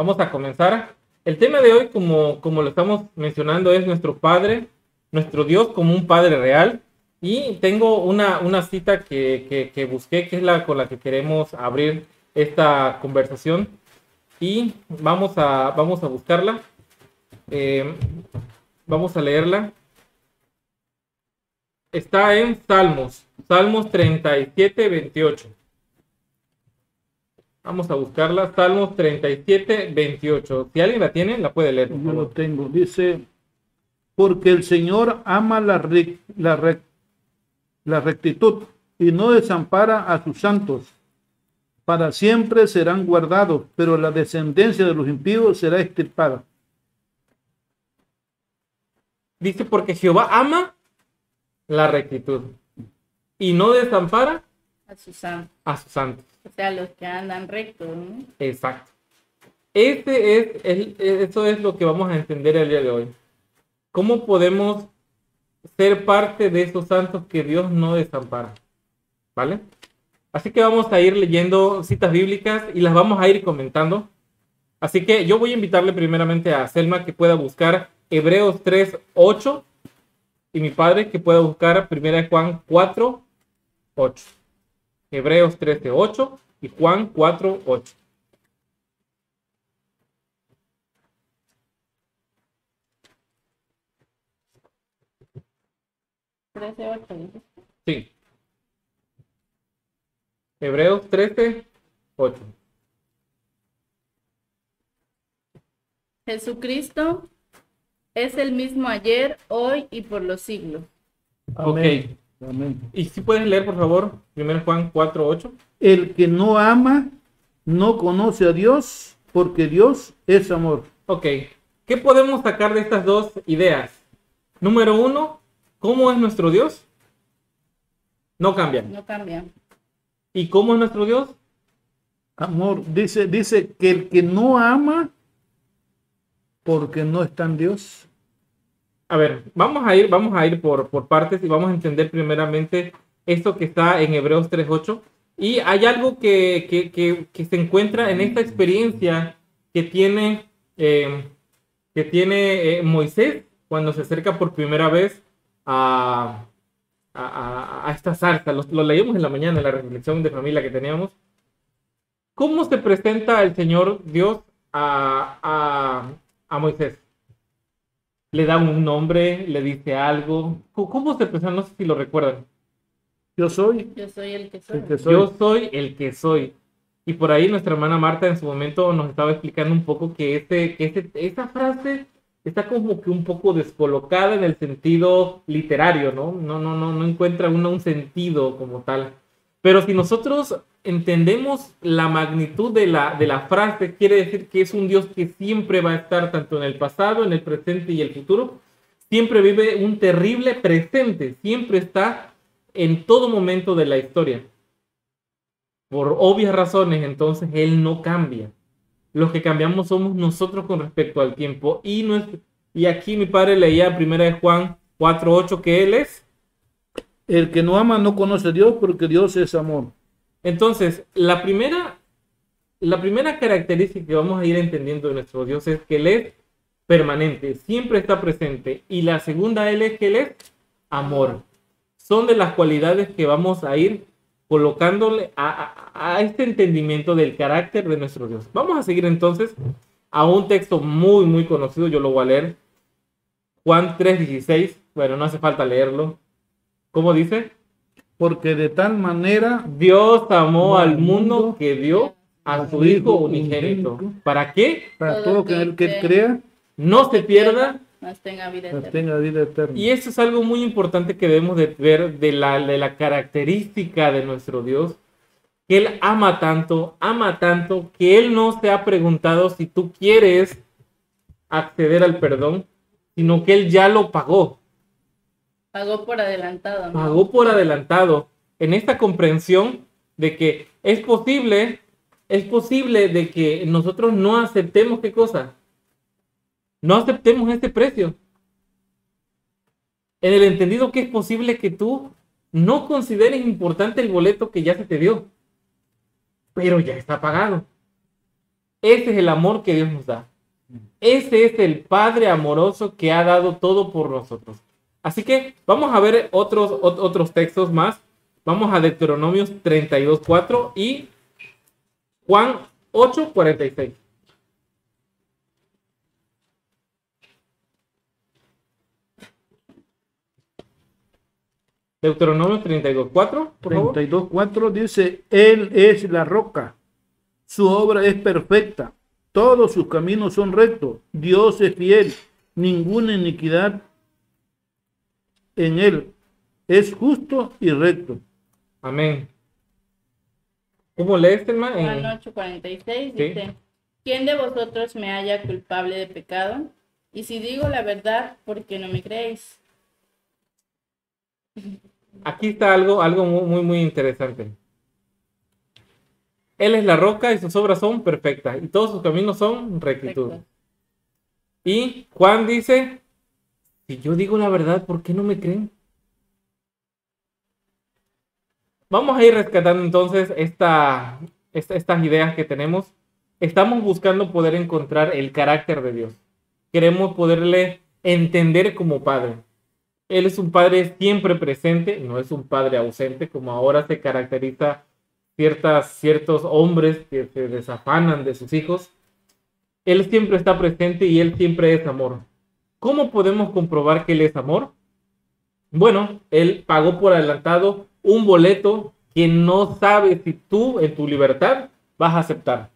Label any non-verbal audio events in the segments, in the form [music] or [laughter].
Vamos a comenzar. El tema de hoy, como, como lo estamos mencionando, es nuestro Padre, nuestro Dios como un Padre real. Y tengo una, una cita que, que, busqué, que es la con la que queremos abrir esta conversación. Y vamos a, vamos a buscarla. Eh, vamos a leerla. Está en Salmos, Salmos 37, 28. Vamos a buscarla, Salmos 37, 28. Si alguien la tiene, la puede leer. Yo lo tengo. Dice, porque el Señor ama la, la, la rectitud y no desampara a sus santos. Para siempre serán guardados, pero la descendencia de los impíos será extirpada. Dice, porque Jehová ama la rectitud y no desampara a sus santos. A sus santos. O sea, los que andan rectos, ¿no? Exacto. Este es, el, eso es lo que vamos a entender el día de hoy. ¿Cómo podemos ser parte de esos santos que Dios no desampara? ¿Vale? Así que vamos a ir leyendo citas bíblicas y las vamos a ir comentando. Así que yo voy a invitarle primeramente a Selma que pueda buscar Hebreos 3, 8 y mi padre que pueda buscar 1 Juan 4, 8. Hebreos 13, 8 y Juan 4, 8. Sí. Hebreos 13, 8. Jesucristo es el mismo ayer, hoy y por los siglos. Amén. Ok. ¿Y si puedes leer, por favor, 1 Juan 4, 8? El que no ama no conoce a Dios porque Dios es amor. Ok. ¿Qué podemos sacar de estas dos ideas? Número uno, ¿cómo es nuestro Dios? No cambia. No cambia. ¿Y cómo es nuestro Dios? Amor, dice, dice que el que no ama, porque no está en Dios. A ver, vamos a ir, vamos a ir por, por partes y vamos a entender primeramente esto que está en Hebreos 3.8. Y hay algo que, que, que, se encuentra en esta experiencia que tiene, eh, que tiene eh, Moisés cuando se acerca por primera vez a, a, esta zarza. Lo, leímos en la mañana en la reflexión de familia que teníamos. ¿Cómo se presenta el Señor Dios a, a, Moisés? ¿Le da un nombre? ¿Le dice algo? ¿Cómo se presenta? No sé si lo recuerdan. Yo soy. Yo soy el que soy. Yo soy el que soy. Y por ahí nuestra hermana Marta en su momento nos estaba explicando un poco que, este, que este, esa frase está como que un poco descolocada en el sentido literario, ¿no? No, no, no, no encuentra uno un sentido como tal. Pero si nosotros entendemos la magnitud de la, de la frase, quiere decir que es un Dios que siempre va a estar tanto en el pasado, en el presente y el futuro. Siempre vive un terrible presente, siempre está en todo momento de la historia. Por obvias razones, entonces Él no cambia los que cambiamos somos nosotros con respecto al tiempo. Y, y aquí mi padre leía primera de Juan 4.8 que Él es. El que no ama no conoce a Dios porque Dios es amor. Entonces, la primera, la primera característica que vamos a ir entendiendo de nuestro Dios es que Él es permanente, siempre está presente. Y la segunda Él es que Él es amor. Son de las cualidades que vamos a ir colocándole a, este entendimiento del carácter de nuestro Dios. Vamos a seguir entonces a un texto muy, muy conocido, yo lo voy a leer. Juan 3:16, bueno, no hace falta leerlo. ¿Cómo dice? Porque de tal manera Dios amó al mundo que dio a su Hijo unigénito. ¿Para qué? Para todo que él que crea no se pierda, tenga vida eterna. Y eso es algo muy importante que debemos de ver de la, de la característica de nuestro Dios, que Él ama tanto, ama tanto, que Él no se ha preguntado si tú quieres acceder al perdón, sino que Él ya lo pagó. Pagó por adelantado. Pagó por adelantado. En esta comprensión de que es posible, es posible de que nosotros no aceptemos qué cosa, no aceptemos este precio. En el entendido que es posible que tú no consideres importante el boleto que ya se te dio, pero ya está pagado. Ese es el amor que Dios nos da. Ese es el Padre amoroso que ha dado todo por nosotros. Así que vamos a ver otros, otros textos más. Vamos a Deuteronomios 32.4 y Juan 8.46. Deuteronomio 32.4, por favor. 32.4 dice, Él es la roca, su obra es perfecta, todos sus caminos son rectos, Dios es fiel, ninguna iniquidad en Él, es justo y recto. Amén. ¿Cómo lees, hermano? Juan 8:46 dice, ¿quién de vosotros me haya culpable de pecado? Y si digo la verdad, ¿por qué no me creéis? Aquí está algo, algo muy, muy interesante. Él es la roca y sus obras son perfectas y todos sus caminos son rectitud. Y Juan dice, si yo digo la verdad, ¿por qué no me creen? Vamos a ir rescatando entonces esta, esta- estas ideas que tenemos. Estamos buscando poder encontrar el carácter de Dios. Queremos poderle entender como Padre. Él es un Padre siempre presente, no es un Padre ausente, como ahora se caracteriza ciertas, ciertos hombres que se desafanan de sus hijos. Él siempre está presente y Él siempre es amor. ¿Cómo podemos comprobar que Él es amor? Bueno, Él pagó por adelantado un boleto que no sabe si tú en tu libertad vas a aceptar.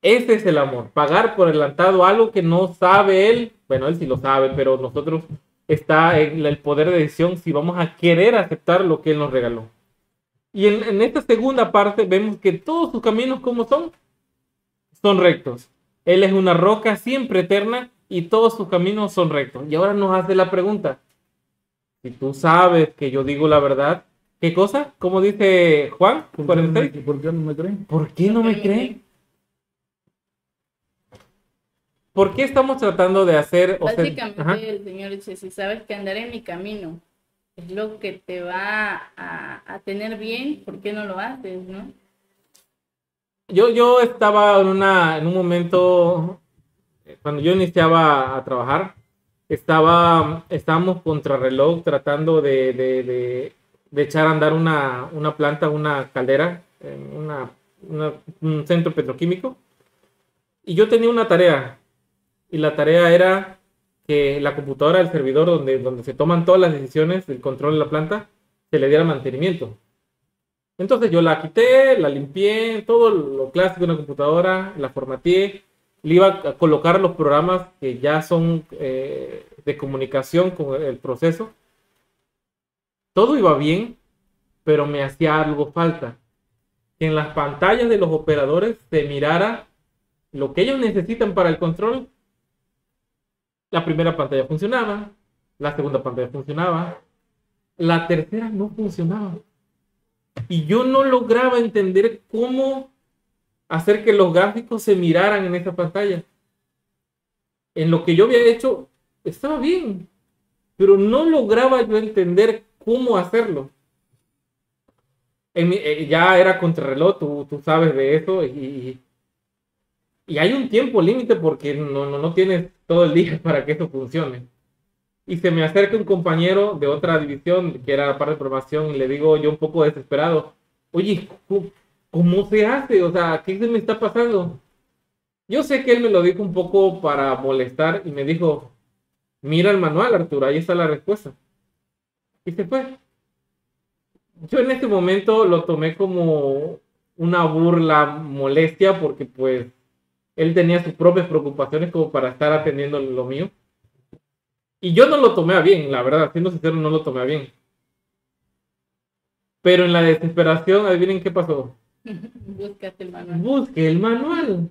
Ese es el amor, pagar por adelantado algo que no sabe Él. Bueno, Él sí lo sabe, pero nosotros está en el poder de decisión si vamos a querer aceptar lo que Él nos regaló. Y en, en esta segunda parte vemos que todos sus caminos, como son? Son rectos. Él es una roca siempre eterna y todos sus caminos son rectos. Y ahora nos hace la pregunta. Si tú sabes que yo digo la verdad, ¿qué cosa? ¿Cómo dice Juan? ¿Por qué, no me, 46. por qué no me creen? ¿Por qué no me creen? ¿Por qué estamos tratando de hacer... o sea, Básicamente ajá. el Señor dice, si sabes que andar en mi camino es lo que te va a, a tener bien, ¿por qué no lo haces, no? Yo, yo estaba en, una, en un momento, eh, cuando yo iniciaba a trabajar, estaba, estábamos contrarreloj tratando de, de, de, echar a andar una, una planta, una caldera, una- un centro petroquímico. Y yo tenía una tarea, y la tarea era que la computadora del servidor donde, donde se toman todas las decisiones del control de la planta, se le diera mantenimiento. Entonces yo la quité, la limpié, todo lo clásico de una computadora, la formateé, le iba a colocar los programas que ya son eh, de comunicación con el proceso. Todo iba bien, pero me hacía algo falta. Que en las pantallas de los operadores se mirara lo que ellos necesitan para el control. La primera pantalla funcionaba, la segunda pantalla funcionaba, la tercera no funcionaba. Y yo no lograba entender cómo hacer que los gráficos se miraran en esa pantalla. En lo que yo había hecho estaba bien, pero no lograba yo entender cómo hacerlo. Eh, ya era contrarreloj, tú, tú sabes de eso, y, y hay un tiempo límite porque no, no, no tienes todo el día [laughs] para que eso funcione. Y se me acerca un compañero de otra división, que era la parte de programación, y le digo yo un poco desesperado, oye, ¿cómo, se hace? O sea, ¿qué se me está pasando? Yo sé que él me lo dijo un poco para molestar y me dijo, mira el manual, Arturo, ahí está la respuesta. Y se fue. Yo en ese momento lo tomé como una burla, molestia, porque pues él tenía sus propias preocupaciones como para estar atendiendo lo mío. Y yo no lo tomé a bien, la verdad, siendo sincero, no lo tomé a bien. Pero en la desesperación, adivinen qué pasó. [laughs] Búscate el manual. Busque el manual.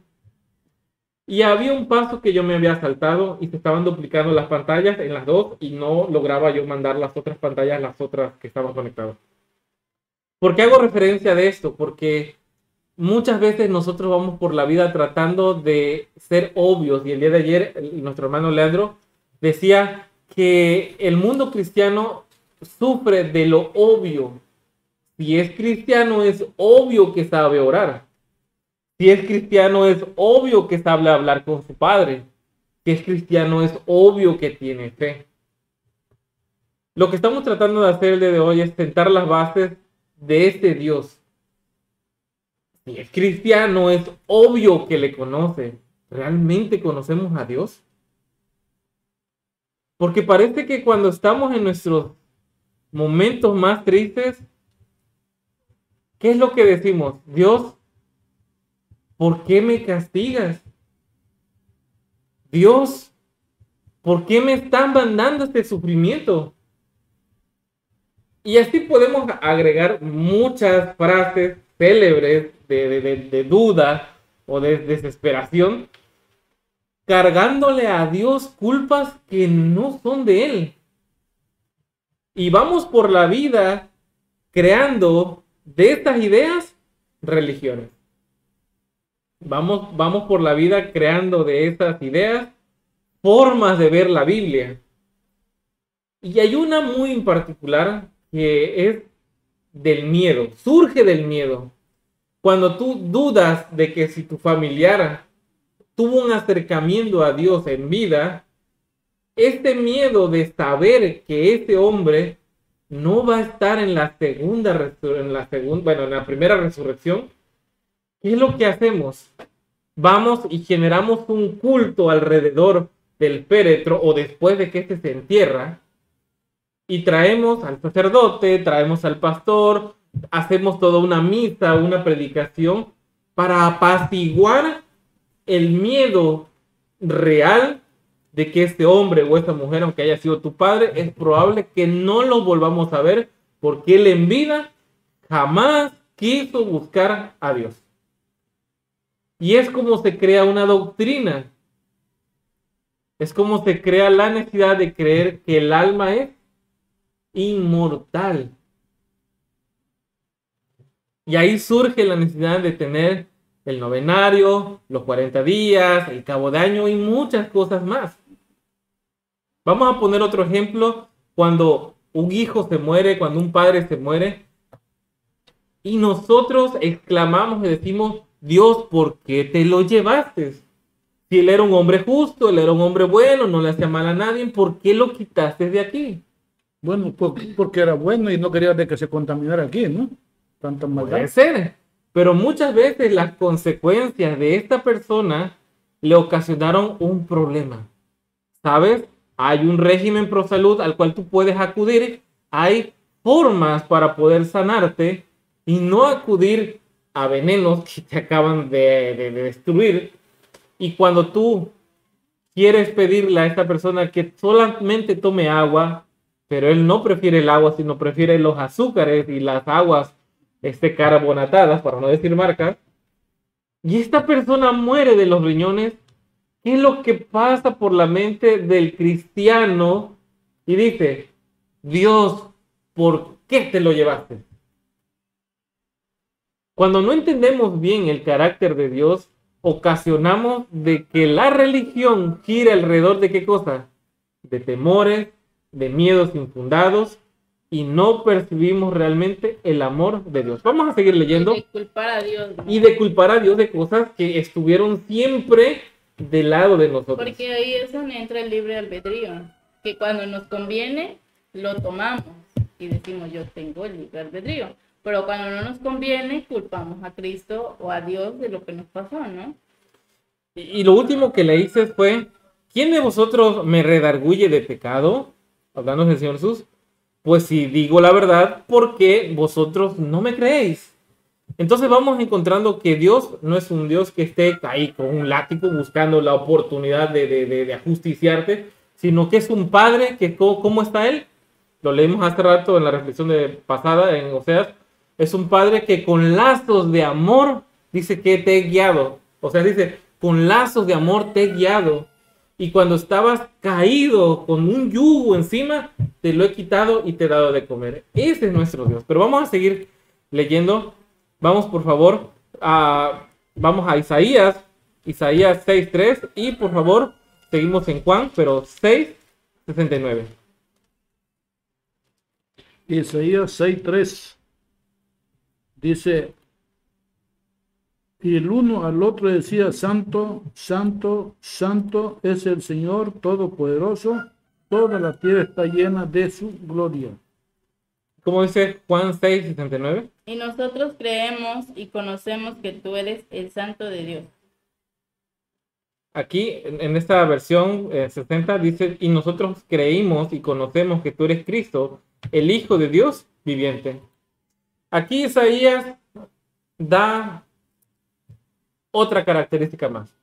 Y había un paso que yo me había saltado y se estaban duplicando las pantallas en las dos y no lograba yo mandar las otras pantallas a las otras que estaban conectadas. ¿Por qué hago referencia de esto? Porque muchas veces nosotros vamos por la vida tratando de ser obvios y el día de ayer nuestro hermano Leandro decía que el mundo cristiano sufre de lo obvio. Si es cristiano es obvio que sabe orar. Si es cristiano, es obvio que sabe hablar con su padre. Si es cristiano, es obvio que tiene fe. Lo que estamos tratando de hacer el día de hoy es sentar las bases de este Dios. Si es cristiano, es obvio que le conoce. ¿Realmente conocemos a Dios? Porque parece que cuando estamos en nuestros momentos más tristes, ¿qué es lo que decimos? Dios, ¿por qué me castigas? Dios, ¿por qué me están mandando este sufrimiento? Y así podemos agregar muchas frases célebres de, duda o de desesperación, cargándole a Dios culpas que no son de Él. Y vamos por la vida creando de estas ideas religiones. Vamos, vamos por la vida creando de estas ideas formas de ver la Biblia. Y hay una muy en particular que es del miedo, surge del miedo. Cuando tú dudas de que si tu familiar tuvo un acercamiento a Dios en vida, este miedo de saber que ese hombre no va a estar en la segunda, en la segunda, bueno, en la primera resurrección, ¿qué es lo que hacemos? Vamos y generamos un culto alrededor del féretro o después de que este se entierra y traemos al sacerdote, traemos al pastor, hacemos toda una misa, una predicación para apaciguar el miedo real de que este hombre o esta mujer, aunque haya sido tu padre, es probable que no lo volvamos a ver porque él en vida jamás quiso buscar a Dios. Y es como se crea una doctrina. Es como se crea la necesidad de creer que el alma es inmortal. Y ahí surge la necesidad de tener el novenario, los 40 días, el cabo de año y muchas cosas más. Vamos a poner otro ejemplo cuando un hijo se muere, cuando un padre se muere, y nosotros exclamamos y decimos, Dios, ¿por qué te lo llevaste? Si él era un hombre justo, él era un hombre bueno, no le hacía mal a nadie, ¿por qué lo quitaste de aquí? Bueno, porque era bueno y no quería de que se contaminara aquí, ¿no? Tanta maldad. Puede ser. Pero muchas veces las consecuencias de esta persona le ocasionaron un problema. ¿Sabes? Hay un régimen pro salud al cual tú puedes acudir. Hay formas para poder sanarte y no acudir a venenos que te acaban de, de destruir. Y cuando tú quieres pedirle a esta persona que solamente tome agua, pero él no prefiere el agua, sino prefiere los azúcares y las aguas este, carbonatadas, para no decir marcas, y esta persona muere de los riñones, ¿qué es lo que pasa por la mente del cristiano? Y dice, Dios, ¿por qué te lo llevaste? Cuando no entendemos bien el carácter de Dios, ocasionamos de que la religión gire alrededor de qué cosa? De temores, de miedos infundados y no percibimos realmente el amor de Dios. Vamos a seguir leyendo. Y de culpar a Dios. Y de culpar a Dios de cosas que estuvieron siempre del lado de nosotros. Porque ahí es donde entra el libre albedrío, que cuando nos conviene lo tomamos y decimos yo tengo el libre albedrío, pero cuando no nos conviene culpamos a Cristo o a Dios de lo que nos pasó, ¿no? Y, y lo último que le hice fue, ¿quién de vosotros me redarguye de pecado? hablando del Señor Jesús, pues si digo la verdad, ¿por qué vosotros no me creéis? Entonces vamos encontrando que Dios no es un Dios que esté ahí con un látigo buscando la oportunidad de, de, ajusticiarte, sino que es un Padre que, ¿cómo está Él? Lo leímos hace rato en la reflexión de pasada en Oseas. Es un Padre que con lazos de amor dice que te he guiado. O sea, dice, con lazos de amor te he guiado y cuando estabas caído con un yugo encima, te lo he quitado y te he dado de comer. Ese es nuestro Dios. Pero vamos a seguir leyendo. Vamos, por favor, a, vamos a Isaías, Isaías 6.3 y por favor, seguimos en Juan, pero 6.69. Isaías 6.3 dice, Y el uno al otro decía, Santo, Santo, Santo es el Señor Todopoderoso, toda la tierra está llena de su gloria. ¿Cómo dice Juan 6, 69? Y nosotros creemos y conocemos que tú eres el Santo de Dios. Aquí, en, esta versión eh, 60, dice, y nosotros creímos y conocemos que tú eres Cristo, el Hijo de Dios viviente. Aquí Isaías da otra característica más.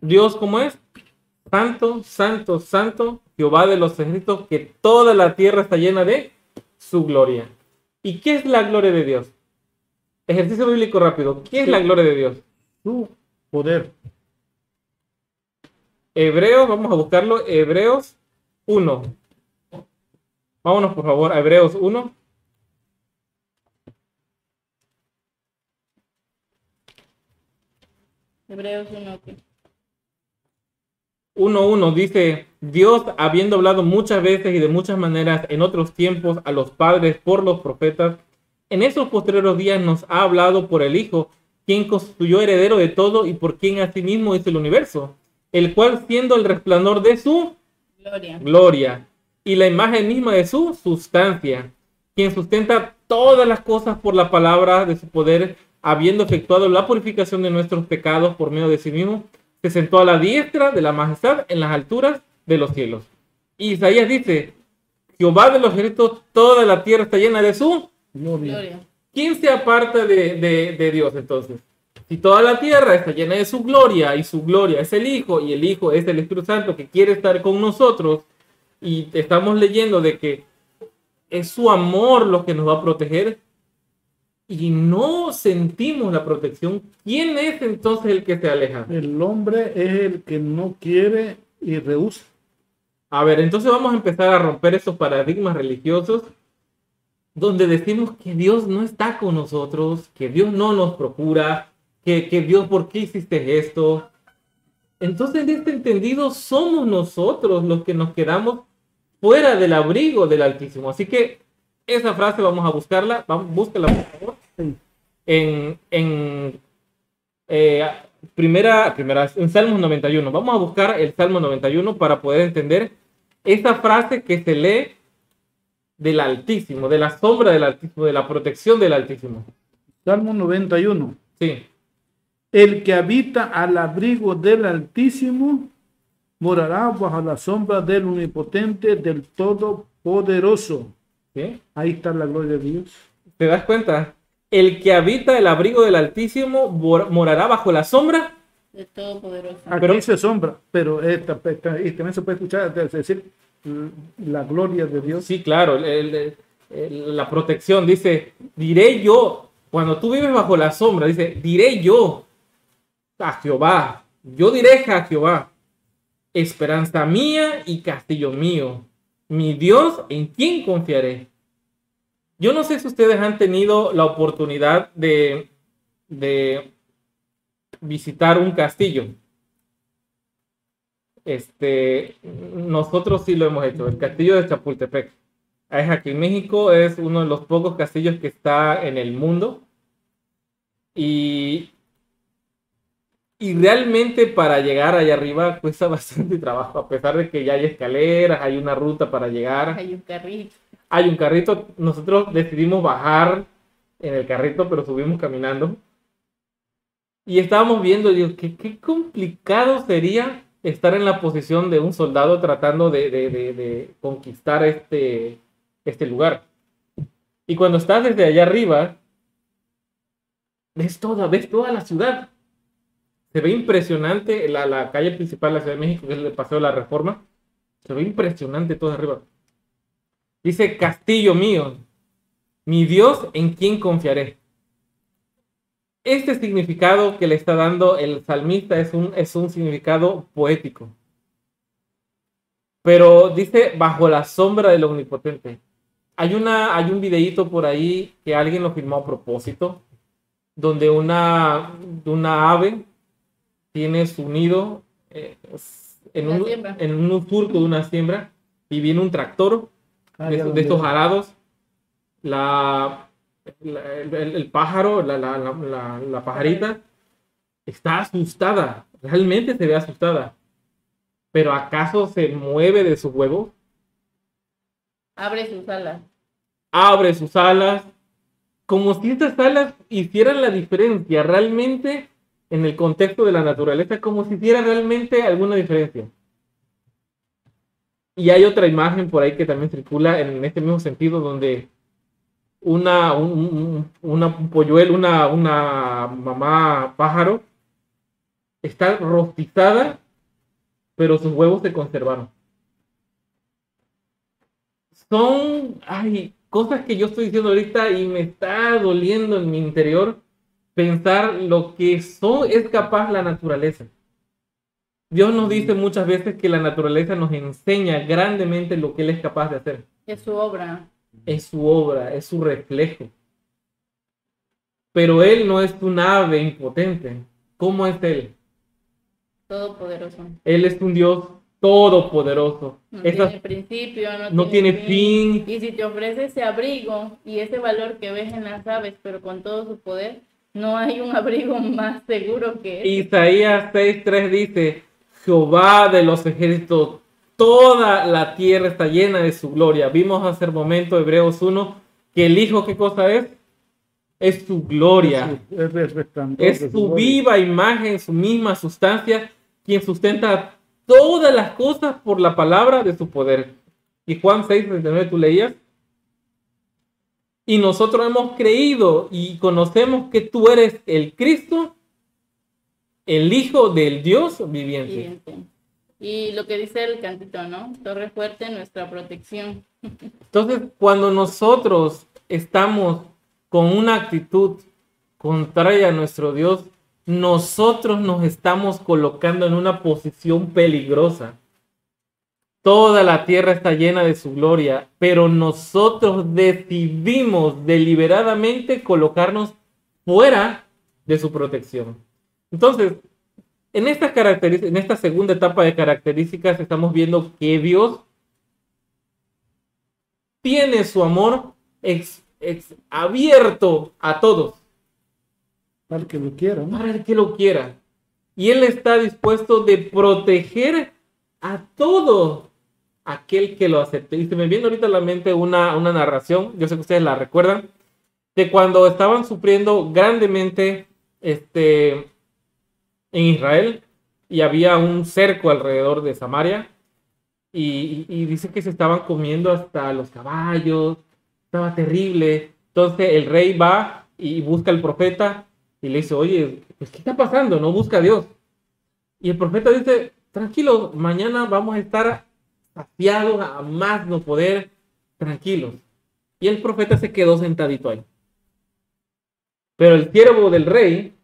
Dios, ¿cómo es? Santo, santo, santo, Jehová de los ejércitos, que toda la tierra está llena de su gloria. ¿Y qué es la gloria de Dios? Ejercicio bíblico rápido. ¿Qué es la gloria de Dios? Su poder. Hebreos, vamos a buscarlo. Hebreos 1. Vámonos por favor a Hebreos 1. Hebreos 1. ¿qué? 1.1 dice, Dios habiendo hablado muchas veces y de muchas maneras en otros tiempos a los padres por los profetas, en esos posteriores días nos ha hablado por el Hijo, quien constituyó heredero de todo y por quien asimismo es el universo, el cual siendo el resplandor de su Gloria. gloria y la imagen misma de su sustancia, quien sustenta todas las cosas por la palabra de su poder, habiendo efectuado la purificación de nuestros pecados por medio de sí mismo, se sentó a la diestra de la majestad en las alturas de los cielos. Y Isaías dice, Jehová de los ejércitos, toda la tierra está llena de su... Gloria. Gloria. ¿Quién se aparta de, de- de Dios entonces? Si toda la tierra está llena de su gloria y su gloria es el Hijo y el Hijo es el Espíritu Santo que quiere estar con nosotros y estamos leyendo de que es su amor lo que nos va a proteger y no sentimos la protección, ¿quién es entonces el que se aleja? El hombre es el que no quiere y rehúsa. A ver, entonces vamos a empezar a romper esos paradigmas religiosos donde decimos que Dios no está con nosotros, que Dios no nos procura, que, que Dios, ¿por qué hiciste esto? Entonces, en este entendido, somos nosotros los que nos quedamos fuera del abrigo del Altísimo. Así que esa frase vamos a buscarla, vamos, búscala por favor. Sí. En, en eh, primera, primera, en Salmos 91. Vamos a buscar el Salmo 91 para poder entender esa frase que se lee del Altísimo, de la sombra del Altísimo, de la protección del Altísimo. Salmo 91. Sí, El que habita al abrigo del Altísimo morará bajo la sombra del Omnipotente, del Todopoderoso. ¿sí? Ahí está la gloria de Dios. ¿Te das cuenta? El que habita el abrigo del Altísimo mor- morará bajo la sombra. De Todopoderoso. Aquí Pero- dice sombra, pero esta, esta- y también se puede escuchar es decir la gloria de Dios. Sí, claro, el- el- el- la protección dice, diré yo, cuando tú vives bajo la sombra, dice, diré yo a Jehová, yo diré a Jehová, esperanza mía y castillo mío, mi Dios en quien confiaré. Yo no sé si ustedes han tenido la oportunidad de, visitar un castillo. Este, nosotros sí lo hemos hecho, el castillo de Chapultepec. Es aquí en México, es uno de los pocos castillos que está en el mundo. Y, y realmente para llegar allá arriba cuesta [laughs] bastante trabajo, a pesar de que ya hay escaleras, hay una ruta para llegar, Hay un carrito. Hay un carrito. Nosotros decidimos bajar en el carrito, pero subimos caminando. Y estábamos viendo, digo, qué, qué complicado sería estar en la posición de un soldado tratando de, de- de- de conquistar este, este lugar. Y cuando estás desde allá arriba, ves toda, ves toda la ciudad. Se ve impresionante la, la calle principal de la Ciudad de México, que es el Paseo de la Reforma. Se ve impresionante todo arriba. Dice, castillo mío, mi Dios en quien confiaré. Este significado que le está dando el salmista es un, es un significado poético. Pero dice, bajo la sombra del omnipotente. Hay, una, hay un videíto por ahí que alguien lo filmó a propósito, donde una, una ave tiene su nido eh, en, un, en un surco de una siembra y viene un tractor Ah, de, de estos arados, la, la- el, el- el pájaro, la, la, la, la- la pajarita, está asustada, realmente se ve asustada. Pero ¿acaso se mueve de su huevo? Abre sus alas. Abre sus alas, como si estas alas hicieran la diferencia realmente en el contexto de la naturaleza, como si hiciera realmente alguna diferencia. Y hay otra imagen por ahí que también circula en este mismo sentido, donde una, un, un- una un polluelo, una, una mamá pájaro, está rostizada, pero sus huevos se conservaron. Son, ay, cosas que yo estoy diciendo ahorita y me está doliendo en mi interior pensar lo que son, es capaz la naturaleza. Dios nos dice muchas veces que la naturaleza nos enseña grandemente lo que Él es capaz de hacer. Es su obra. Es su obra, es su reflejo. Pero Él no es un ave impotente. ¿Cómo es Él? Todopoderoso. Él es un Dios todopoderoso. No Esas- tiene principio, no, no tiene fin. Y si te ofrece ese abrigo y ese valor que ves en las aves, pero con todo su poder, no hay un [laughs] abrigo más seguro que ese. Isaías 6:3 dice, Jehová de los ejércitos, toda la tierra está llena de su gloria. Vimos hace un momento, Hebreos 1, que el Hijo, ¿qué cosa es? Es su gloria. Es, el su gloria. viva imagen, su misma sustancia, quien sustenta todas las cosas por la palabra de su poder. Y Juan 6, 39, tú leías. Y nosotros hemos creído y conocemos que tú eres el Cristo, el Hijo del Dios viviente. Siguiente. Y lo que dice el cantito, ¿no? Torre fuerte, nuestra protección. [laughs] Entonces, cuando nosotros estamos con una actitud contraria a nuestro Dios, nosotros nos estamos colocando en una posición peligrosa. Toda la tierra está llena de su gloria, pero nosotros decidimos deliberadamente colocarnos fuera de su protección. Entonces, en esta, caracteriz- en esta segunda etapa de características estamos viendo que Dios tiene su amor ex- ex- abierto a todos, Para el que lo quiera, ¿no? para el que lo quiera. Y Él está dispuesto de proteger a todo aquel que lo acepte. Y se me viene ahorita a la mente una, una narración, yo sé que ustedes la recuerdan, de cuando estaban sufriendo grandemente este, en Israel y había un cerco alrededor de Samaria y, dice que se estaban comiendo hasta los caballos, estaba terrible. Entonces el rey va y busca al profeta y le dice, oye, pues, ¿qué está pasando? No busca a Dios. Y el profeta dice, tranquilo, mañana vamos a estar saciados a más no poder, tranquilos. Y el profeta se quedó sentadito ahí. Pero el siervo del rey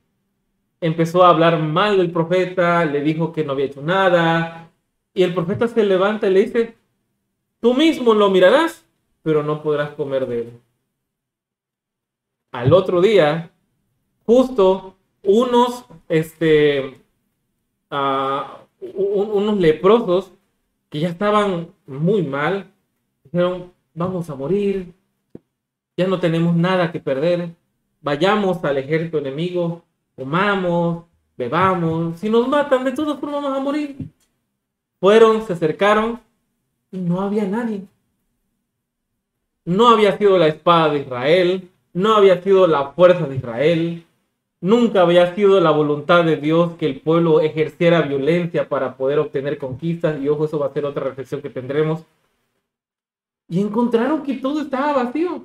empezó a hablar mal del profeta, le dijo que no había hecho nada, y el profeta se levanta y le dice, tú mismo lo mirarás, pero no podrás comer de él. Al otro día, justo unos, este, ah, un- unos leprosos que ya estaban muy mal, dijeron, vamos a morir, ya no tenemos nada que perder, vayamos al ejército enemigo, comamos, bebamos, si nos matan de todas formas vamos a morir. Fueron, se acercaron y no había nadie. No había sido la espada de Israel, no había sido la fuerza de Israel, nunca había sido la voluntad de Dios que el pueblo ejerciera violencia para poder obtener conquistas, y ojo, eso va a ser otra reflexión que tendremos. Y encontraron que todo estaba vacío.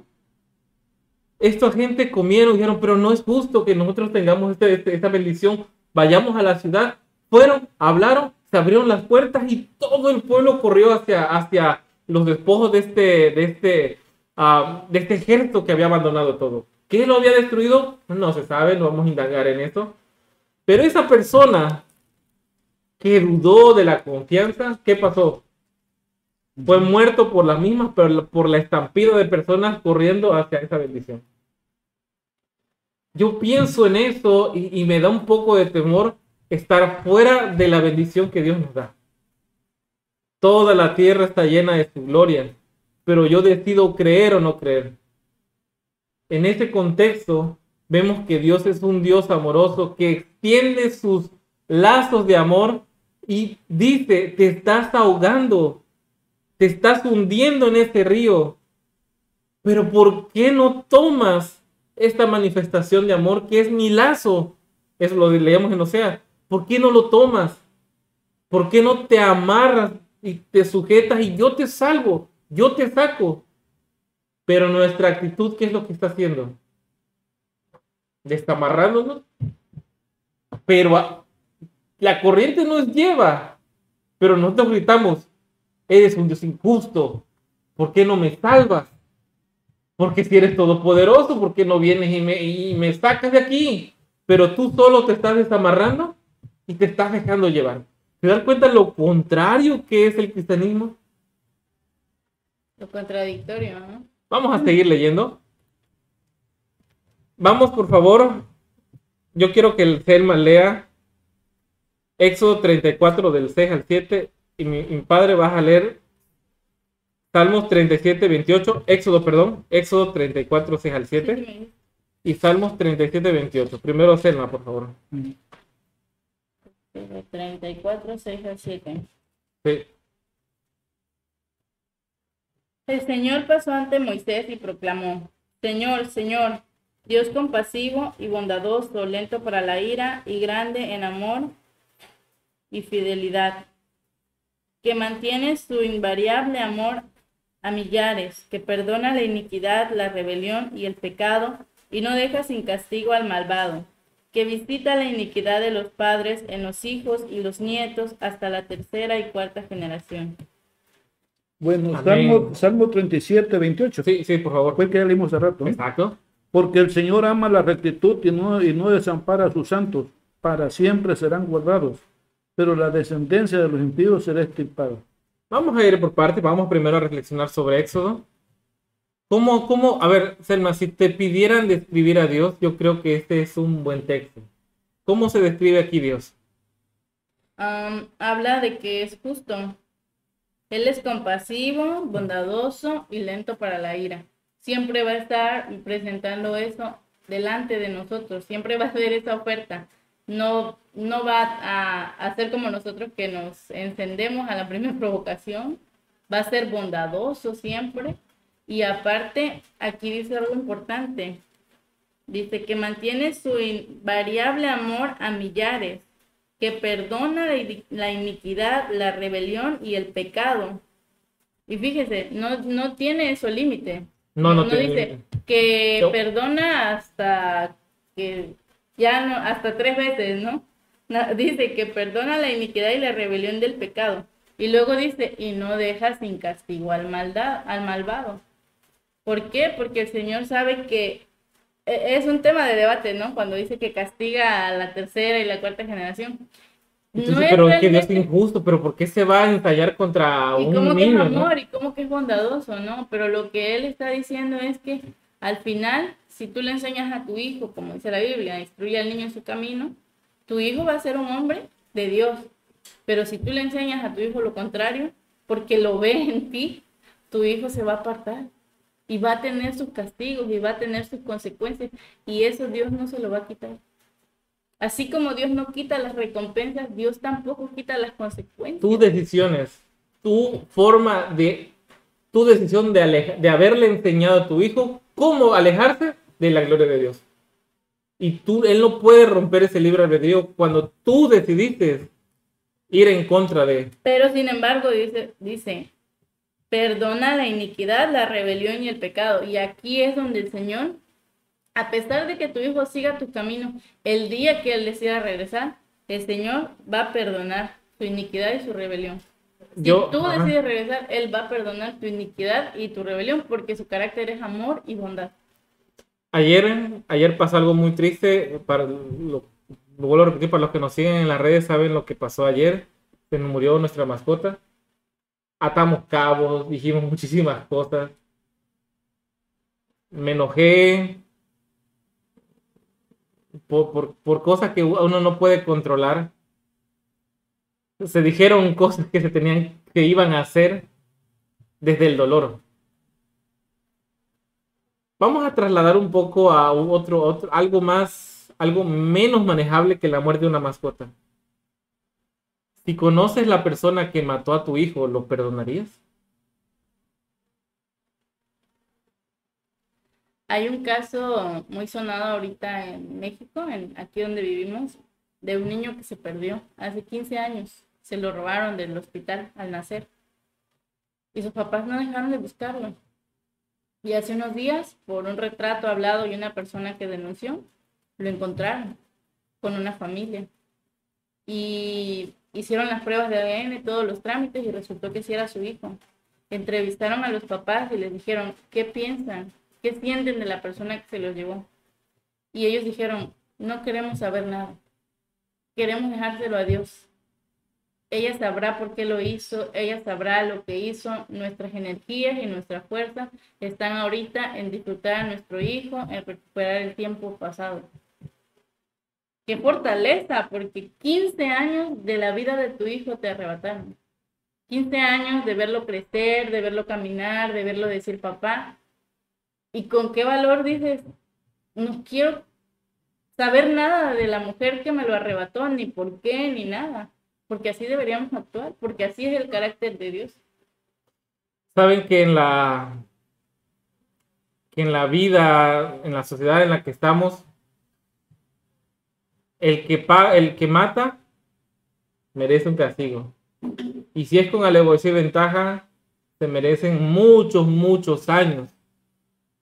Esta gente comieron dijeron, pero no es justo que nosotros tengamos este- este- esta bendición. Vayamos a la ciudad. Fueron, hablaron, se abrieron las puertas y todo el pueblo corrió hacia, los despojos de este, ah, de este ejército que había abandonado todo. ¿Qué lo había destruido? No se sabe, no vamos a indagar en eso. Pero esa persona que dudó de la confianza, ¿qué pasó? Fue muerto por las mismas, por la estampida de personas corriendo hacia esa bendición. Yo pienso en eso y, me da un poco de temor estar fuera de la bendición que Dios nos da. Toda la tierra está llena de su gloria, pero yo decido creer o no creer. en ese contexto, vemos que Dios es un Dios amoroso que extiende sus lazos de amor y dice, te estás ahogando, te estás hundiendo en este río, pero ¿por qué no tomas esta manifestación de amor que es mi lazo? Eso lo leemos en Osea. ¿Por qué no lo tomas? ¿Por qué no te amarras y te sujetas y yo te salvo? Yo te saco. Pero nuestra actitud, ¿qué es lo que está haciendo? Destamarrándonos. Pero la corriente nos lleva. Pero nosotros gritamos, eres un Dios injusto. ¿Por qué no me salvas? Porque si eres todopoderoso, ¿por qué no vienes y me, y me sacas de aquí? Pero tú solo te estás desamarrando y te estás dejando llevar. ¿Se dan cuenta lo contrario que es el cristianismo? Lo contradictorio, ¿no? Vamos a seguir leyendo. Vamos, por favor. Yo quiero que el Selma lea Éxodo 34 del 6 al 7 y mi, mi padre va a leer Salmos 37, 28, Éxodo, perdón, Éxodo 34, 6 al 7 y Salmos 37, 28. Primero Selma, por favor. 34, 6 al 7. Sí. El Señor pasó ante Moisés y proclamó, Señor, Señor, Dios compasivo y bondadoso, lento para la ira y grande en amor y fidelidad, que mantiene su invariable amor a millares, que perdona la iniquidad, la rebelión y el pecado, y no deja sin castigo al malvado, que visita la iniquidad de los padres en los hijos y los nietos hasta la tercera y cuarta generación. Bueno. Salmo, Salmo 37, 28. Sí, sí, por favor. Fue que ya leímos hace rato. ¿no? Exacto. Porque el Señor ama la rectitud y no, y no desampara a sus santos. Para siempre serán guardados. Pero la descendencia de los impíos será extirpada. Vamos a ir por partes. Vamos primero a reflexionar sobre Éxodo. ¿Cómo, cómo? A ver, Selma, si te pidieran describir a Dios, yo creo que este es un buen texto. ¿Cómo se describe aquí Dios? Am, habla de que es justo. Él es compasivo, bondadoso y lento para la ira. Siempre va a estar presentando eso delante de nosotros. Siempre va a hacer esa oferta. No, no va a hacer como nosotros que nos encendemos a la primera [laughs] provocación. Va a ser bondadoso siempre. Y aparte, aquí dice algo importante. Dice que mantiene su invariable amor a millares que perdona la ini- la iniquidad, la rebelión y el pecado. Y fíjese, no, no tiene eso límite. No, no, tiene dice que No. perdona hasta que ya no, hasta tres veces, ¿no? Dice que perdona la iniquidad y la rebelión del pecado. Y luego dice, y no deja sin castigo al maldad, al malvado. ¿Por qué? Porque el Señor sabe que e- es un tema de debate, ¿no? Cuando dice que castiga a la tercera y la cuarta generación. Entonces, no es pero es que Dios es injusto, pero ¿por qué se va a ensayar contra y un cómo que es niño? no? amor y cómo que es bondadoso, ¿no? Pero lo que él está diciendo es que al final, si tú le enseñas a tu hijo, como dice la Biblia, instruye al niño en su camino, tu hijo va a ser un hombre de Dios. Pero si tú le enseñas a tu hijo lo contrario, porque lo ve en ti, tu hijo se va a apartar y va a tener sus castigos y va a tener sus consecuencias y eso Dios no se lo va a quitar. Así como Dios no quita las recompensas, Dios tampoco quita las consecuencias. tus decisiones, tu forma de, tu decisión de, aleja- de haberle enseñado a tu hijo cómo alejarse de la gloria de Dios. Y tú, él no puede romper ese libre albedrío cuando tú decidiste ir en contra de. Pero sin embargo, dice, dice, perdona la iniquidad, la rebelión y el pecado. Y aquí es donde el Señor, a pesar de que tu hijo siga tu camino, el día que él decida regresar, el Señor va a perdonar su iniquidad y su rebelión. Si Yo, tú ajá. decides regresar, él va a perdonar tu iniquidad y tu rebelión porque su carácter es amor y bondad. Ayer, ayer pasó algo muy triste. Para lo, lo vuelvo a repetir, para los que nos siguen en las redes saben lo que pasó ayer. Se nos murió nuestra mascota. Atamos cabos, dijimos muchísimas cosas. Me enojé por, por, por cosas que uno no puede controlar. Se dijeron cosas que se tenían, que iban a hacer desde el dolor. Vamos a trasladar un poco a otro, algo más, algo menos manejable que la muerte de una mascota. Si conoces la persona que mató a tu hijo, ¿lo perdonarías? Hay un caso muy sonado ahorita en México, en, aquí donde vivimos, de un niño que se perdió hace 15 años. Se lo robaron del hospital al nacer. Y sus papás no dejaron de buscarlo. Y hace unos días, por un retrato hablado y una persona que denunció, lo encontraron con una familia. Y hicieron las pruebas de ADN, todos los trámites y resultó que sí era su hijo. Entrevistaron a los papás y les dijeron, ¿qué piensan? ¿Qué sienten de la persona que se los llevó? Y ellos dijeron, no queremos saber nada. Queremos dejárselo a Dios. Ella sabrá por qué lo hizo, ella sabrá lo que hizo. Nuestras energías y nuestras fuerzas están ahorita en disfrutar a nuestro hijo, en recuperar el tiempo pasado. Qué fortaleza, porque 15 años de la vida de tu hijo te arrebataron. 15 años de verlo crecer, de verlo caminar, de verlo decir papá, ¿Y con qué valor dices, no quiero saber nada de la mujer que me lo arrebató, ni por qué, ni nada? Porque así deberíamos actuar, porque así es el carácter de Dios. Saben que en la que en la vida, en la sociedad en la que estamos, el que, el que mata merece un castigo. Y si es con alevosía y ventaja, se merecen muchos, muchos años.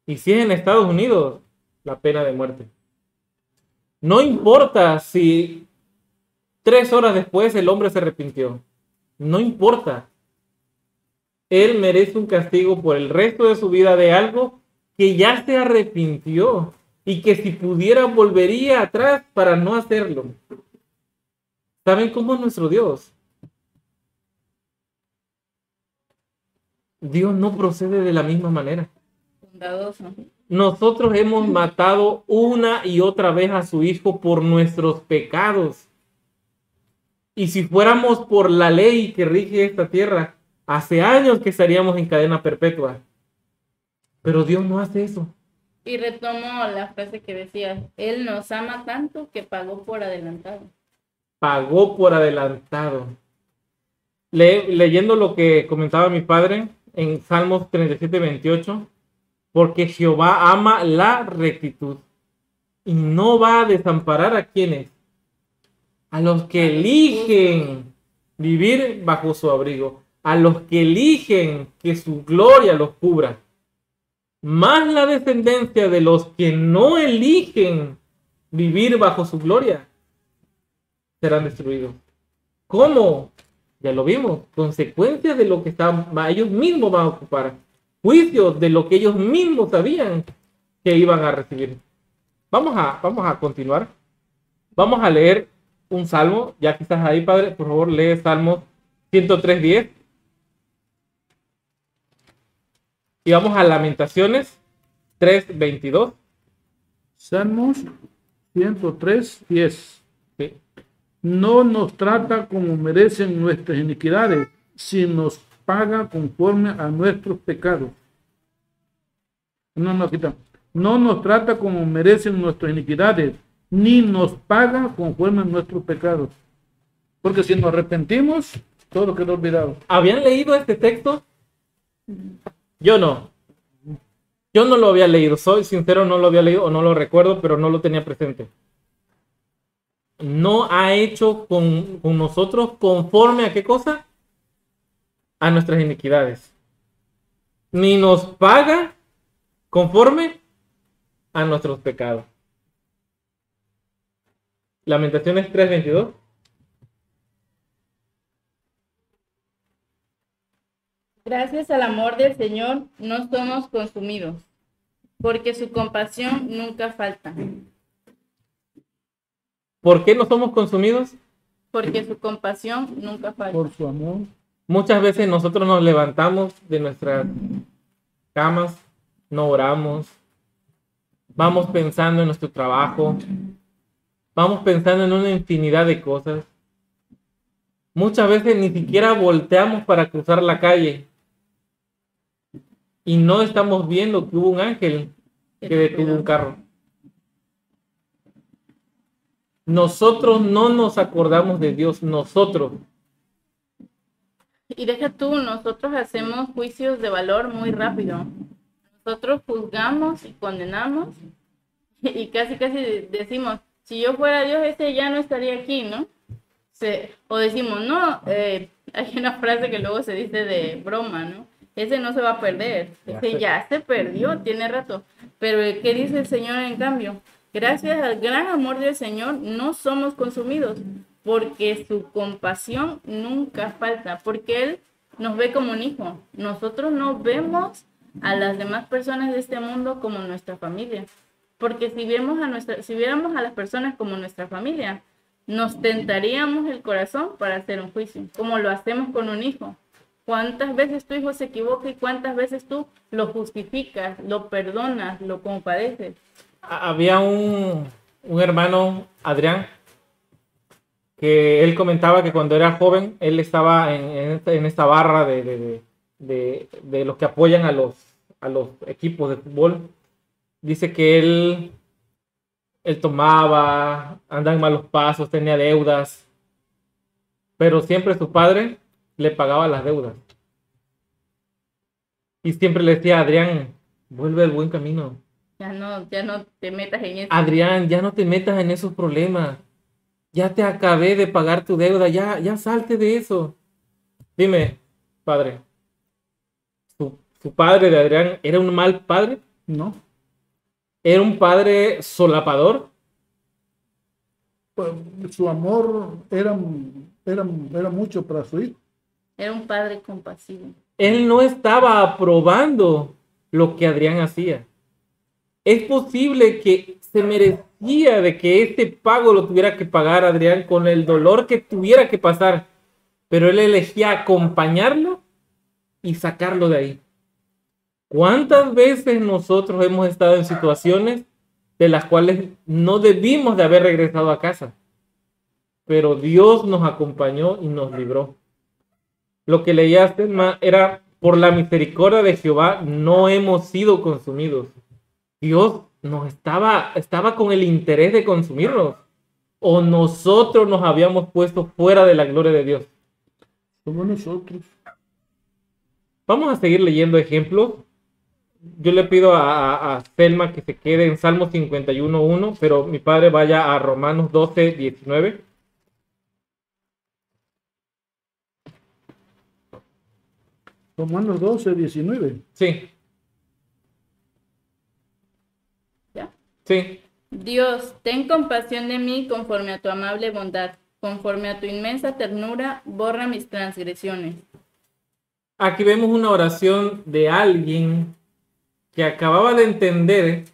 Y si es en Estados Unidos, la pena de muerte. No importa si tres horas después el hombre se arrepintió. No importa. Él merece un castigo por el resto de su vida de algo que ya se arrepintió y que si pudiera volvería atrás para no hacerlo. ¿Saben cómo es nuestro Dios? Dios no procede de la misma manera. Nosotros hemos matado una y otra vez a su hijo por nuestros pecados. Y si fuéramos por la ley que rige esta tierra, hace años que estaríamos en cadena perpetua. Pero Dios no hace eso. Y retomo la frase que decía, Él nos ama tanto que pagó por adelantado. Pagó por adelantado. leyendo lo que comentaba mi padre en Salmos 37, 28, porque Jehová ama la rectitud y no va a desamparar a quienes, a los que eligen vivir bajo su abrigo, a los que eligen que su gloria los cubra. Más la descendencia de los que no eligen vivir bajo su gloria serán destruidos. ¿Cómo? Ya lo vimos, consecuencias de lo que ellos mismos van a ocupar juicio de lo que ellos mismos sabían que iban a recibir. Vamos a, vamos a continuar. Vamos a leer un salmo. Ya quizás ahí, padre, por favor, lee Salmo 103.10. Y vamos a Lamentaciones 3.22. Salmos 103.10. No nos trata como merecen nuestras iniquidades, sino nos paga conforme a nuestros pecados. No, no, No nos trata como merecen nuestras iniquidades, ni nos paga conforme a nuestros pecados. Porque si nos arrepentimos, todo quedó olvidado. ¿Habían leído este texto? Yo no. Yo no lo había leído, soy sincero, no lo había leído o no lo recuerdo, pero no lo tenía presente. No ha hecho con, con nosotros conforme a qué cosa? a nuestras iniquidades, ni nos paga conforme a nuestros pecados. Lamentaciones 3:22. Gracias al amor del Señor no somos consumidos, porque su compasión nunca falta. ¿Por qué no somos consumidos? Porque su compasión nunca falta. Por su amor Muchas veces nosotros nos levantamos de nuestras camas, no oramos, vamos pensando en nuestro trabajo, vamos pensando en una infinidad de cosas. Muchas veces ni siquiera volteamos para cruzar la calle y no estamos viendo que hubo un ángel que detuvo un carro. Nosotros no nos acordamos de Dios, nosotros. Y deja tú, nosotros hacemos juicios de valor muy rápido. Nosotros juzgamos y condenamos [laughs] y casi casi decimos, si yo fuera Dios, ese ya no estaría aquí, ¿no? Se, o decimos, no, eh, [laughs] hay una frase que luego se dice de broma, ¿no? Ese no se va a perder, ese ya se perdió, tiene rato. Pero ¿qué dice el Señor en cambio? Gracias al gran amor del Señor no somos consumidos, porque su compasión nunca falta, porque Él nos ve como un hijo. Nosotros no vemos a las demás personas de este mundo como nuestra familia. Porque si, vemos a nuestra, si viéramos a las personas como nuestra familia, nos tentaríamos el corazón para hacer un juicio, como lo hacemos con un hijo. ¿Cuántas veces tu hijo se equivoca y cuántas veces tú lo justificas, lo perdonas, lo compadeces? Había un, un hermano, Adrián, que él comentaba que cuando era joven, él estaba en, en, esta, barra de, de, de, de, los que apoyan a los, a los equipos de fútbol dice que él, él tomaba, andaba en malos pasos, tenía deudas, pero siempre su padre le pagaba las deudas. Y siempre le decía, Adrián, vuelve al buen camino. Ya no, ya no te metas en eso. Adrián, ya no te metas en esos problemas. Ya te acabé de pagar tu deuda, ya, ya salte de eso. Dime, padre, ¿su, su padre de Adrián era un mal padre? No. ¿Era un padre solapador? Pues, su amor era, era, era mucho para su hijo. Era un padre compasivo. Él no estaba aprobando lo que Adrián hacía. Es posible que se merecía de que este pago lo tuviera que pagar Adrián con el dolor que tuviera que pasar, pero él elegía acompañarlo y sacarlo de ahí. ¿Cuántas veces nosotros hemos estado en situaciones de las cuales no debimos de haber regresado a casa? Pero Dios nos acompañó y nos libró. Lo que leíaste era, por la misericordia de Jehová no hemos sido consumidos. Dios nos estaba, estaba con el interés de consumirnos. O nosotros nos habíamos puesto fuera de la gloria de Dios. Somos nosotros. Vamos a seguir leyendo ejemplos yo le pido a, a, Selma que se quede en Salmo 51.1, pero mi padre vaya a Romanos 12.19. Romanos 12, 19. Sí. ¿Ya? Sí. Dios, ten compasión de mí conforme a tu amable bondad, conforme a tu inmensa ternura, borra mis transgresiones. Aquí vemos una oración de alguien que acababa de entender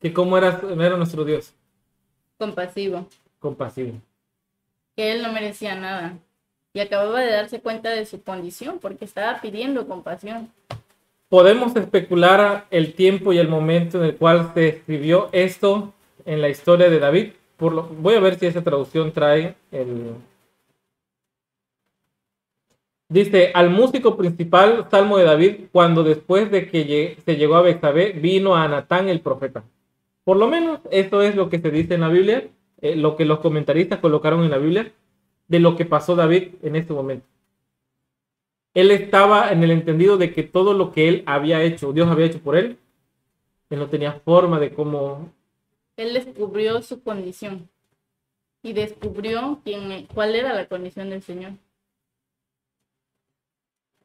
que cómo era, era nuestro Dios. Compasivo. Compasivo. Que él no merecía nada. Y acababa de darse cuenta de su condición porque estaba pidiendo compasión. Podemos especular el tiempo y el momento en el cual se escribió esto en la historia de David. Por lo, voy a ver si esa traducción trae el, Dice, al músico principal, Salmo de David, cuando después de que se llegó a Bexabé, vino a Natán el profeta. Por lo menos esto es lo que se dice en la Biblia, eh, lo que los comentaristas colocaron en la Biblia, de lo que pasó David en este momento. Él estaba en el entendido de que todo lo que él había hecho, Dios había hecho por él, él no tenía forma de cómo... Él descubrió su condición y descubrió quién, cuál era la condición del Señor.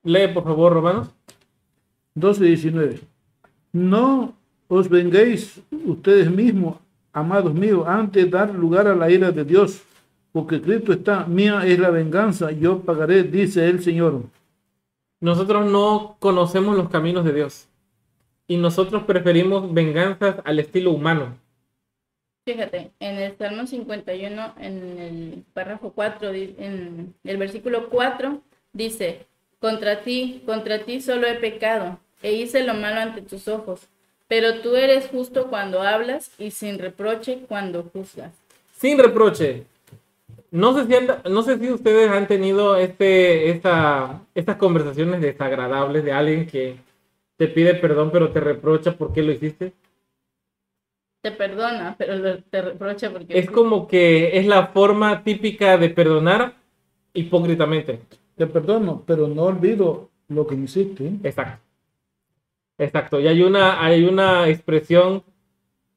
Lee, por favor, Romanos. 12, 19. No os venguéis ustedes mismos, amados míos, antes de dar lugar a la ira de Dios, porque Cristo está, mía es la venganza, yo pagaré, dice el Señor. Nosotros no conocemos los caminos de Dios y nosotros preferimos venganzas al estilo humano. Fíjate, en el Salmo 51, en el párrafo 4, en el versículo 4, dice, contra ti, contra ti solo he pecado, e hice lo malo ante tus ojos. Pero tú eres justo cuando hablas y sin reproche cuando juzgas. Sin reproche. No sé si, no sé si ustedes han tenido este, esta, estas conversaciones desagradables de alguien que te pide perdón, pero te reprocha por qué lo hiciste. Te perdona, pero te reprocha porque... Es como que es la forma típica de perdonar hipócritamente. Te perdono, pero no olvido lo que me hiciste. Exacto. Exacto. Y hay una, hay una expresión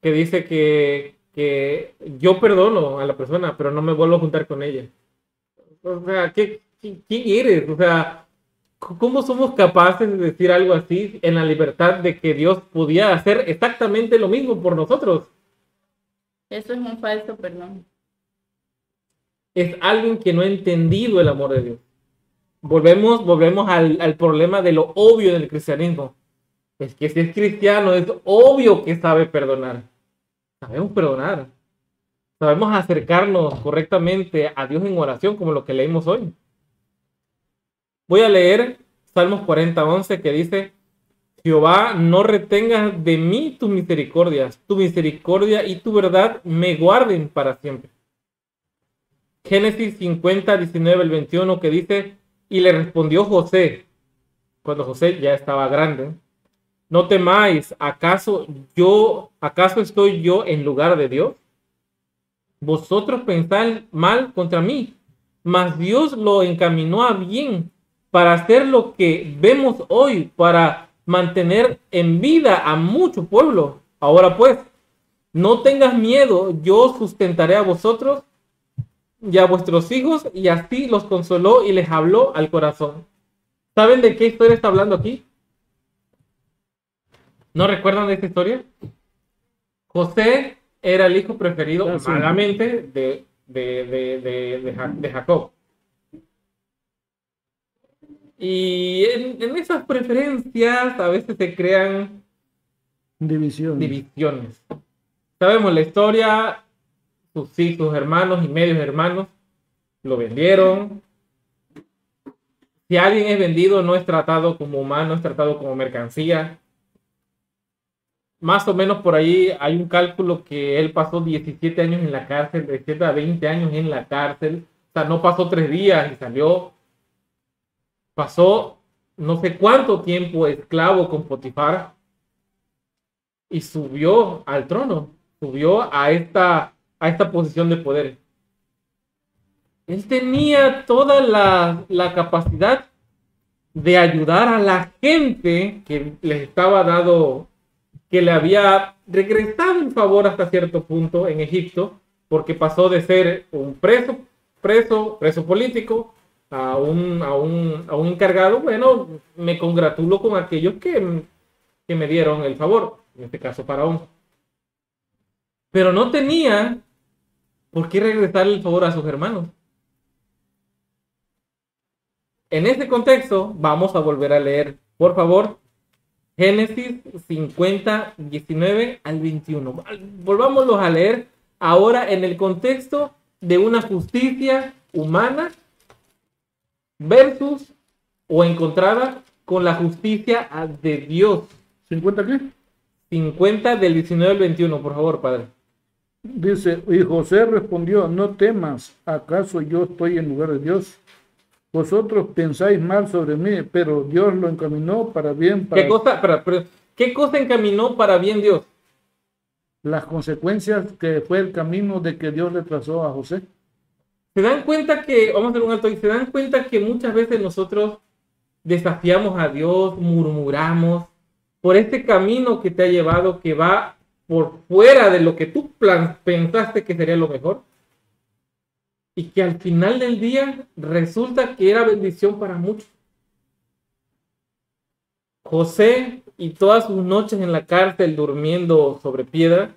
que dice que, que yo perdono a la persona, pero no me vuelvo a juntar con ella. O sea, ¿qué, qué- quién eres? O sea, ¿cómo somos capaces de decir algo así en la libertad de que Dios podía hacer exactamente lo mismo por nosotros? Eso es un falso perdón. es alguien que no ha entendido el amor de Dios. Volvemos, volvemos al, al problema de lo obvio del cristianismo. Es que si es cristiano, es obvio que sabe perdonar. Sabemos perdonar. Sabemos acercarnos correctamente a Dios en oración, como lo que leímos hoy. Voy a leer Salmos 40, 11, que dice, Jehová, no retengas de mí tus misericordias, tu misericordia y tu verdad me guarden para siempre. Génesis 50, 19 al 21, que dice, y le respondió José, cuando José ya estaba grande, no temáis, ¿acaso yo, acaso estoy yo en lugar de Dios? Vosotros pensáis mal contra mí, mas Dios lo encaminó a bien para hacer lo que vemos hoy, para mantener en vida a mucho pueblo. Ahora pues, no tengas miedo, yo sustentaré a vosotros y a vuestros hijos, y así los consoló y les habló al corazón. ¿Saben de qué historia está hablando aquí? ¿No recuerdan de esta historia? José era el hijo preferido, Ah, sí. malamente, de, de, de, de, de Ja- de Jacob. Y en, en esas preferencias a veces se crean divisiones. Sabemos la historia, sus hijos, hermanos y medios hermanos lo vendieron. Si alguien es vendido, no es tratado como humano, es tratado como mercancía. Más o menos por ahí hay un cálculo que él pasó 17 años en la cárcel, de 17 a 20 años en la cárcel. O sea, no pasó tres días y salió. Pasó no sé cuánto tiempo esclavo con Potifar y subió al trono, subió a esta, a esta posición de poder. Él tenía toda la, la capacidad de ayudar a la gente que le estaba dado, que le había regresado el favor hasta cierto punto en Egipto, porque pasó de ser un preso, preso, preso político, a un, a un, a un encargado. Bueno, me congratulo con aquellos que, que me dieron el favor, en este caso Faraón. Pero no tenía por qué regresar el favor a sus hermanos. En este contexto, vamos a volver a leer, por favor, Génesis 50, 19 al 21. Volvámoslos a leer ahora en el contexto de una justicia humana versus o encontrada con la justicia de Dios. ¿50 qué? 50 del 19 al 21, por favor, padre. Dice, y José respondió, no temas, ¿acaso yo estoy en lugar de Dios? Vosotros pensáis mal sobre mí, pero Dios lo encaminó para bien, para ¿Qué cosa, pero, ¿qué cosa encaminó para bien Dios? las consecuencias que fue el camino de que Dios le trazó a José. ¿Se dan cuenta que, vamos a hacer un alto se dan cuenta que muchas veces nosotros desafiamos a Dios, murmuramos por este camino que te ha llevado, que va por fuera de lo que tú plan- pensaste que sería lo mejor? Y que al final del día resulta que era bendición para muchos. José y todas sus noches en la cárcel durmiendo sobre piedra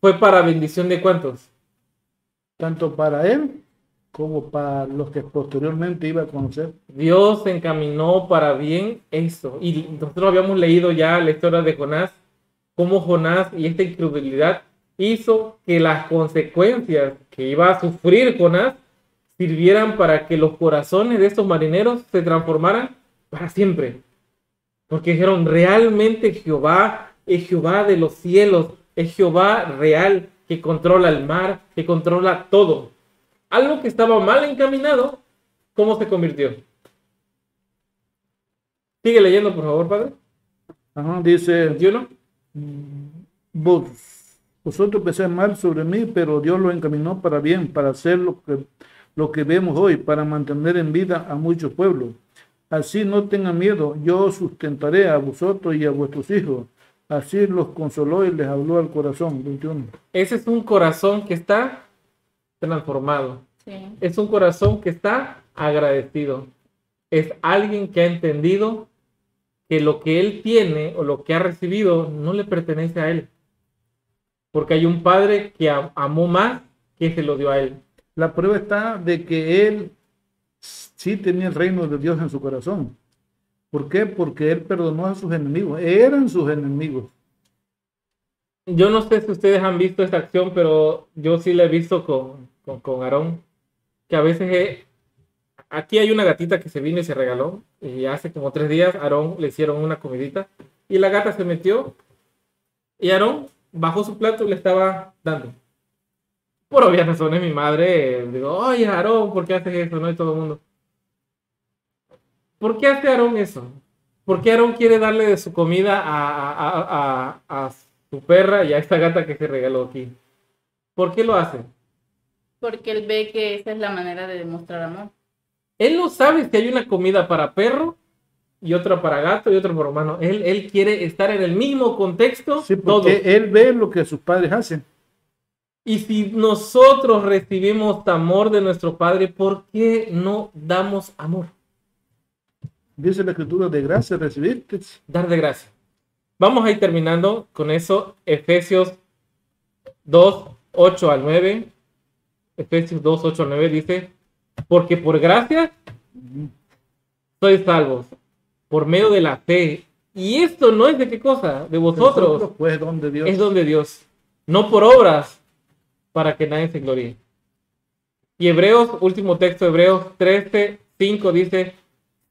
fue para bendición de cuántos? tanto para él como para los que posteriormente iba a conocer. Dios encaminó para bien eso. Y nosotros habíamos leído ya la historia de Jonás, cómo Jonás y esta incredulidad hizo que las consecuencias que iba a sufrir Jonás sirvieran para que los corazones de estos marineros se transformaran para siempre. Porque dijeron, realmente Jehová es Jehová de los cielos, es Jehová real que controla el mar, que controla todo. Algo que estaba mal encaminado, ¿cómo se convirtió? Sigue leyendo, por favor, padre. Ajá, dice, 21. Vos, vosotros pensáis mal sobre mí, pero Dios lo encaminó para bien, para hacer lo que, lo que vemos hoy, para mantener en vida a muchos pueblos. Así no tengan miedo, yo sustentaré a vosotros y a vuestros hijos. Así los consoló y les habló al corazón. 21. Ese es un corazón que está transformado. Sí. Es un corazón que está agradecido. Es alguien que ha entendido que lo que él tiene o lo que ha recibido no le pertenece a él. Porque hay un padre que am- amó más que se lo dio a él. La prueba está de que él sí tenía el reino de Dios en su corazón. ¿Por qué? Porque él perdonó a sus enemigos. Eran sus enemigos. Yo no sé si ustedes han visto esta acción, pero yo sí la he visto con, con, con Aarón. Que a veces aquí hay una gatita que se vino y se regaló. Y hace como tres días Aarón le hicieron una comidita. Y la gata se metió. Y Aarón bajó su plato y le estaba dando. Por obvias razones, mi madre eh, digo, oye Aarón, ¿por qué haces eso? No y todo el mundo. ¿Por qué hace Aarón eso? ¿Por qué Aarón quiere darle de su comida a, a, a, a su perra y a esta gata que se regaló aquí? ¿Por qué lo hace? Porque él ve que esa es la manera de demostrar amor. Él no sabe si hay una comida para perro y otra para gato y otra para humano. Él, él quiere estar en el mismo contexto Sí, todo. porque él ve lo que sus padres hacen. Y si nosotros recibimos amor de nuestro Padre, ¿por qué no damos amor? Dice la escritura de gracia recibiste. Dar de gracia. Vamos a ir terminando con eso. Efesios 2, 8 al 9. Efesios 2, 8 al 9 dice, porque por gracia sois salvos, por medio de la fe. Y esto no es de qué cosa, de vosotros. Nosotros, pues, donde Dios. es donde Dios, no por obras, para que nadie se gloríe. Y Hebreos, último texto, Hebreos 13, 5 dice,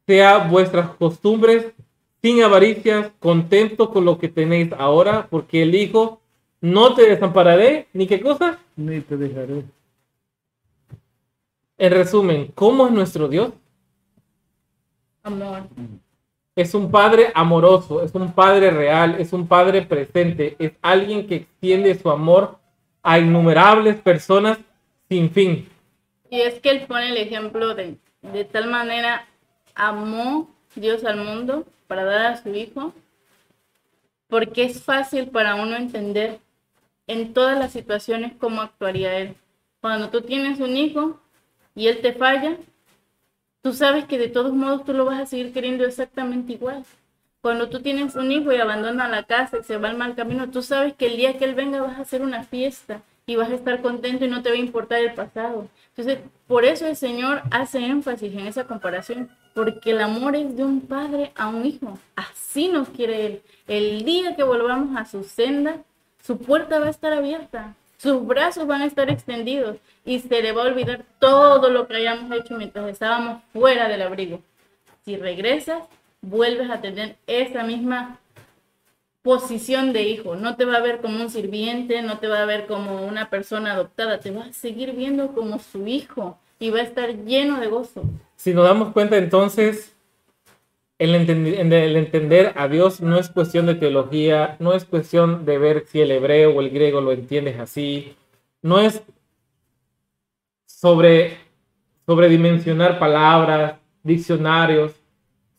sea vuestras costumbres sin avaricias, contento con lo que tenéis ahora, porque el Hijo no te desampararé, ni qué cosa. Ni te dejaré. En resumen, ¿cómo es nuestro Dios? Amor. Es un padre amoroso, es un padre real, es un padre presente, es alguien que extiende su amor a innumerables personas sin fin. Y es que él pone el ejemplo de, de tal manera amó Dios al mundo para dar a su hijo, porque es fácil para uno entender en todas las situaciones cómo actuaría él. Cuando tú tienes un hijo y él te falla, tú sabes que de todos modos tú lo vas a seguir queriendo exactamente igual. Cuando tú tienes un hijo y abandona la casa y se va al mal camino, tú sabes que el día que él venga vas a hacer una fiesta y vas a estar contento y no te va a importar el pasado. Entonces, por eso el Señor hace énfasis en esa comparación, porque el amor es de un padre a un hijo. Así nos quiere Él. El día que volvamos a su senda, su puerta va a estar abierta, sus brazos van a estar extendidos y se le va a olvidar todo lo que hayamos hecho mientras estábamos fuera del abrigo. Si regresas, vuelves a tener esa misma posición de hijo. No te va a ver como un sirviente, no te va a ver como una persona adoptada, te va a seguir viendo como su hijo y va a estar lleno de gozo. Si nos damos cuenta entonces, el, entender a Dios no es cuestión de teología, no es cuestión de ver si el hebreo o el griego lo entiendes así, no es sobre sobredimensionar palabras, diccionarios,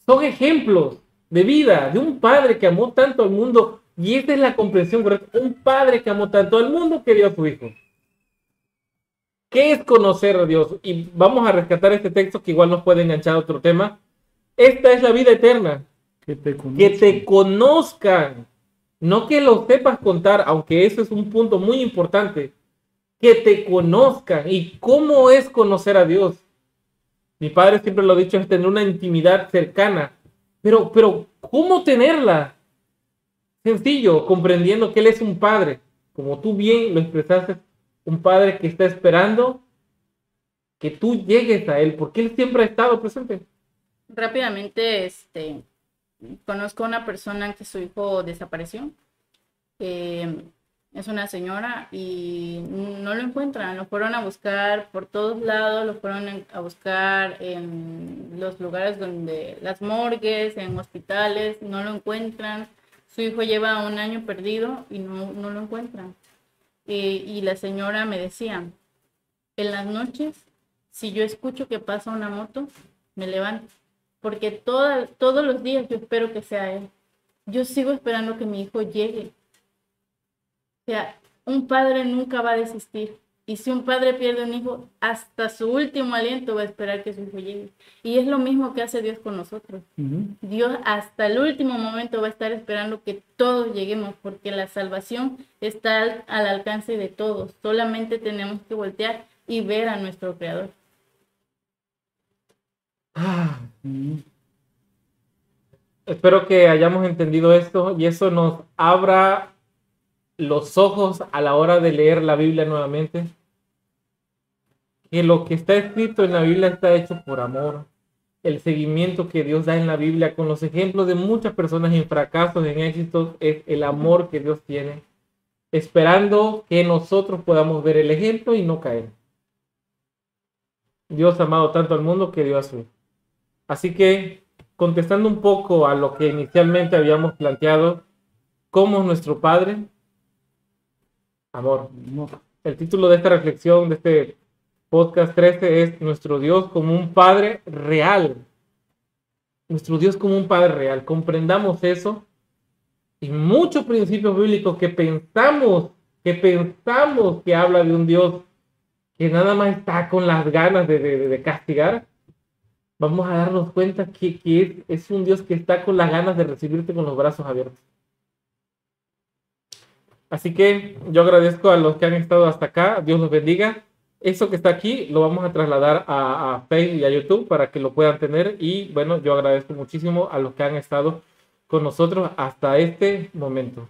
son ejemplos de vida de un padre que amó tanto al mundo y esta es la comprensión correcta, un padre que amó tanto al mundo que dio a su hijo. ¿Qué es conocer a Dios? Y vamos a rescatar este texto que igual nos puede enganchar a otro tema. Esta es la vida eterna, Que te que conozcan. te conozcan, no que lo sepas contar, aunque eso es un punto muy importante, que te conozcan. ¿Y cómo es conocer a Dios? Mi padre siempre lo ha dicho, es tener una intimidad cercana, pero, pero ¿cómo tenerla? Sencillo, comprendiendo que Él es un padre, como tú bien lo expresaste, un padre que está esperando que tú llegues a Él, porque Él siempre ha estado presente. Rápidamente, este, conozco a una persona que su hijo desapareció. Eh, es una señora y no lo encuentran. Lo fueron a buscar por todos lados, lo fueron a buscar en los lugares donde las morgues, en hospitales, no lo encuentran. Su hijo lleva un año perdido y no, no lo encuentran. Y la señora me decía, en las noches, si yo escucho que pasa una moto, me levanto. Porque toda, todos los días yo espero que sea él. Yo sigo esperando que mi hijo llegue. O sea, un padre nunca va a desistir. Y si un padre pierde un hijo, hasta su último aliento va a esperar que su hijo llegue. Y es lo mismo que hace Dios con nosotros. Dios hasta el último momento va a estar esperando que todos lleguemos, porque la salvación está al, al alcance de todos. Solamente tenemos que voltear y ver a nuestro Creador. Espero que hayamos entendido esto y eso nos abra los ojos a la hora de leer la Biblia nuevamente. Que lo que está escrito en la Biblia está hecho por amor. El seguimiento que Dios da en la Biblia con los ejemplos de muchas personas en fracasos, en éxitos, es el amor que Dios tiene. Esperando que nosotros podamos ver el ejemplo y no caer. Dios ha amado tanto al mundo que dio a su Así que, contestando un poco a lo que inicialmente habíamos planteado, ¿cómo es nuestro Padre? Amor. El título de esta reflexión, de este podcast 13, es Nuestro Dios como un Padre real. Nuestro Dios como un Padre real. Comprendamos eso. Y muchos principios bíblicos que pensamos, que pensamos que habla de un Dios que nada más está con las ganas de, de castigar, vamos a darnos cuenta que, que es, un Dios que está con las ganas de recibirte con los brazos abiertos. Así que yo agradezco a los que han estado hasta acá. Dios los bendiga. Eso que está aquí lo vamos a trasladar a, a Facebook y a YouTube para que lo puedan tener. Y bueno, yo agradezco muchísimo a los que han estado con nosotros hasta este momento.